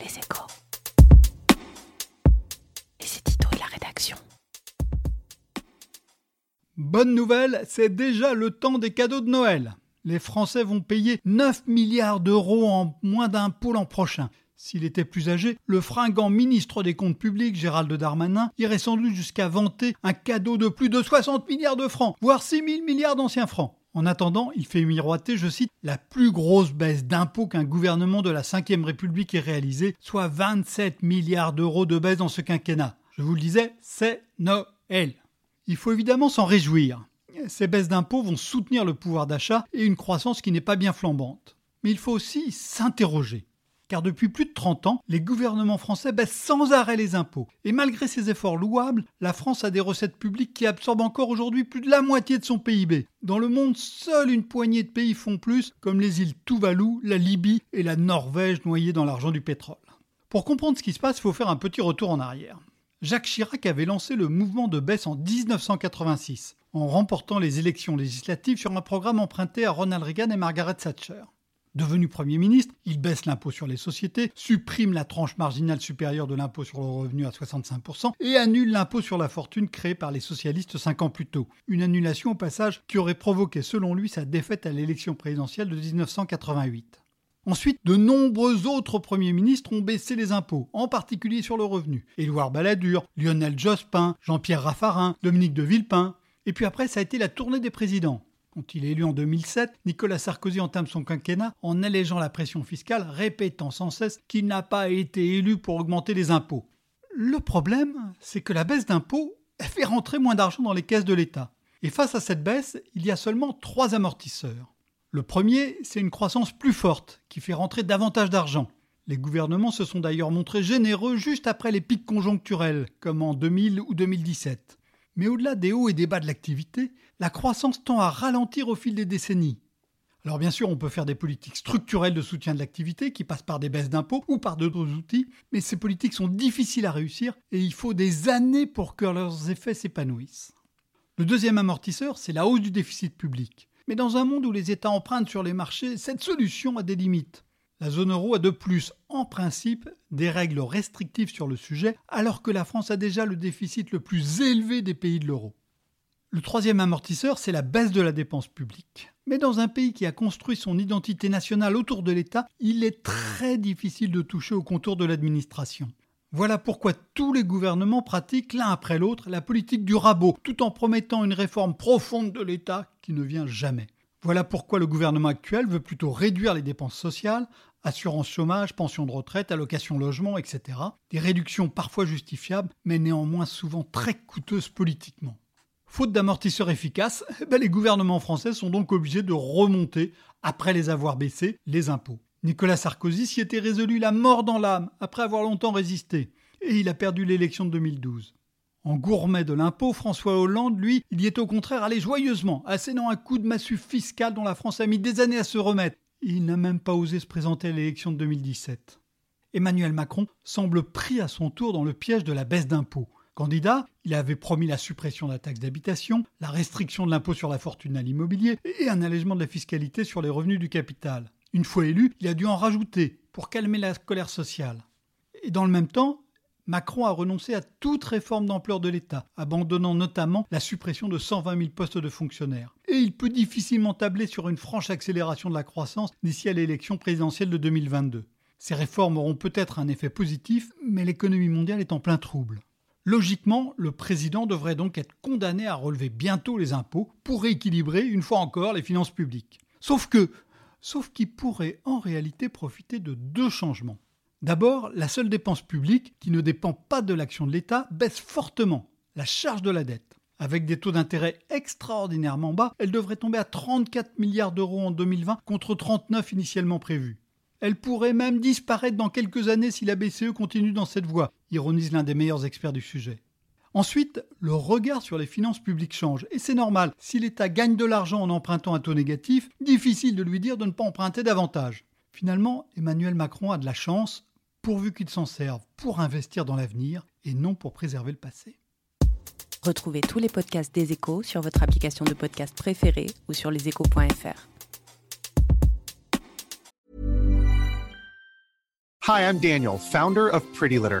Les échos. C'est Tito et la rédaction. Bonne nouvelle, c'est déjà le temps des cadeaux de Noël. Les Français vont payer 9 milliards d'euros en moins d'impôts l'an prochain. S'il était plus âgé, le fringant ministre des Comptes publics, Gérald Darmanin, irait sans doute jusqu'à vanter un cadeau de plus de 60 milliards de francs, voire 6 000 milliards d'anciens francs. En attendant, il fait miroiter, je cite, la plus grosse baisse d'impôts qu'un gouvernement de la Ve République ait réalisée, soit 27 milliards d'euros de baisse dans ce quinquennat. Je vous le disais, c'est Noël. Il faut évidemment s'en réjouir. Ces baisses d'impôts vont soutenir le pouvoir d'achat et une croissance qui n'est pas bien flambante. Mais il faut aussi s'interroger car depuis plus de 30 ans, les gouvernements français baissent sans arrêt les impôts. Et malgré ces efforts louables, la France a des recettes publiques qui absorbent encore aujourd'hui plus de la moitié de son PIB. Dans le monde, seule une poignée de pays font plus, comme les îles Tuvalu, la Libye et la Norvège noyées dans l'argent du pétrole. Pour comprendre ce qui se passe, il faut faire un petit retour en arrière. Jacques Chirac avait lancé le mouvement de baisse en 1986, en remportant les élections législatives sur un programme emprunté à Ronald Reagan et Margaret Thatcher. Devenu Premier ministre, il baisse l'impôt sur les sociétés, supprime la tranche marginale supérieure de l'impôt sur le revenu à 65% et annule l'impôt sur la fortune créé par les socialistes cinq ans plus tôt. Une annulation au passage qui aurait provoqué selon lui sa défaite à l'élection présidentielle de 1988. Ensuite, de nombreux autres premiers ministres ont baissé les impôts, en particulier sur le revenu. Édouard Balladur, Lionel Jospin, Jean-Pierre Raffarin, Dominique de Villepin. Et puis après, ça a été la tournée des présidents. Quand il est élu en 2007, Nicolas Sarkozy entame son quinquennat en allégeant la pression fiscale, répétant sans cesse qu'il n'a pas été élu pour augmenter les impôts. Le problème, c'est que la baisse d'impôts fait rentrer moins d'argent dans les caisses de l'État. Et face à cette baisse, il y a seulement trois amortisseurs. Le premier, c'est une croissance plus forte, qui fait rentrer davantage d'argent. Les gouvernements se sont d'ailleurs montrés généreux juste après les pics conjoncturels, comme en 2000 ou 2017. Mais au-delà des hauts et des bas de l'activité, la croissance tend à ralentir au fil des décennies. Alors bien sûr, on peut faire des politiques structurelles de soutien de l'activité qui passent par des baisses d'impôts ou par d'autres outils, mais ces politiques sont difficiles à réussir et il faut des années pour que leurs effets s'épanouissent. Le deuxième amortisseur, c'est la hausse du déficit public. Mais dans un monde où les États empruntent sur les marchés, cette solution a des limites. La zone euro a de plus, en principe, des règles restrictives sur le sujet, alors que la France a déjà le déficit le plus élevé des pays de l'euro. Le troisième amortisseur, c'est la baisse de la dépense publique. Mais dans un pays qui a construit son identité nationale autour de l'État, il est très difficile de toucher au contour de l'administration. Voilà pourquoi tous les gouvernements pratiquent l'un après l'autre la politique du rabot, tout en promettant une réforme profonde de l'État qui ne vient jamais. Voilà pourquoi le gouvernement actuel veut plutôt réduire les dépenses sociales, assurance chômage, pension de retraite, allocation logement, etc. Des réductions parfois justifiables, mais néanmoins souvent très coûteuses politiquement. Faute d'amortisseurs efficaces, eh ben, les gouvernements français sont donc obligés de remonter, après les avoir baissés, les impôts. Nicolas Sarkozy s'y était résolu la mort dans l'âme, après avoir longtemps résisté, et il a perdu l'élection de 2012. En gourmet de l'impôt, François Hollande, lui, il y est au contraire allé joyeusement, assénant un coup de massue fiscal dont la France a mis des années à se remettre. Il n'a même pas osé se présenter à l'élection de 2017. Emmanuel Macron semble pris à son tour dans le piège de la baisse d'impôts. Candidat, il avait promis la suppression de la taxe d'habitation, la restriction de l'impôt sur la fortune à l'immobilier et un allègement de la fiscalité sur les revenus du capital. Une fois élu, il a dû en rajouter pour calmer la colère sociale. Et dans le même temps, Macron a renoncé à toute réforme d'ampleur de l'État, abandonnant notamment la suppression de 120 000 postes de fonctionnaires. Et il peut difficilement tabler sur une franche accélération de la croissance d'ici à l'élection présidentielle de 2022. Ces réformes auront peut-être un effet positif, mais l'économie mondiale est en plein trouble. Logiquement, le président devrait donc être condamné à relever bientôt les impôts pour rééquilibrer une fois encore les finances publiques. Sauf que, sauf qu'il pourrait en réalité profiter de deux changements. D'abord, la seule dépense publique, qui ne dépend pas de l'action de l'État, baisse fortement, la charge de la dette. Avec des taux d'intérêt extraordinairement bas, elle devrait tomber à 34 milliards d'euros en 2020 contre 39 initialement prévus. Elle pourrait même disparaître dans quelques années si la BCE continue dans cette voie, ironise l'un des meilleurs experts du sujet. Ensuite, le regard sur les finances publiques change, et c'est normal. Si l'État gagne de l'argent en empruntant à taux négatif, difficile de lui dire de ne pas emprunter davantage. Finalement, Emmanuel Macron a de la chance, pourvu qu'il s'en serve pour investir dans l'avenir et non pour préserver le passé. Retrouvez tous les podcasts des échos sur votre application de podcast préférée ou sur leséchos.fr. Hi, I'm Daniel, founder of Pretty Litter.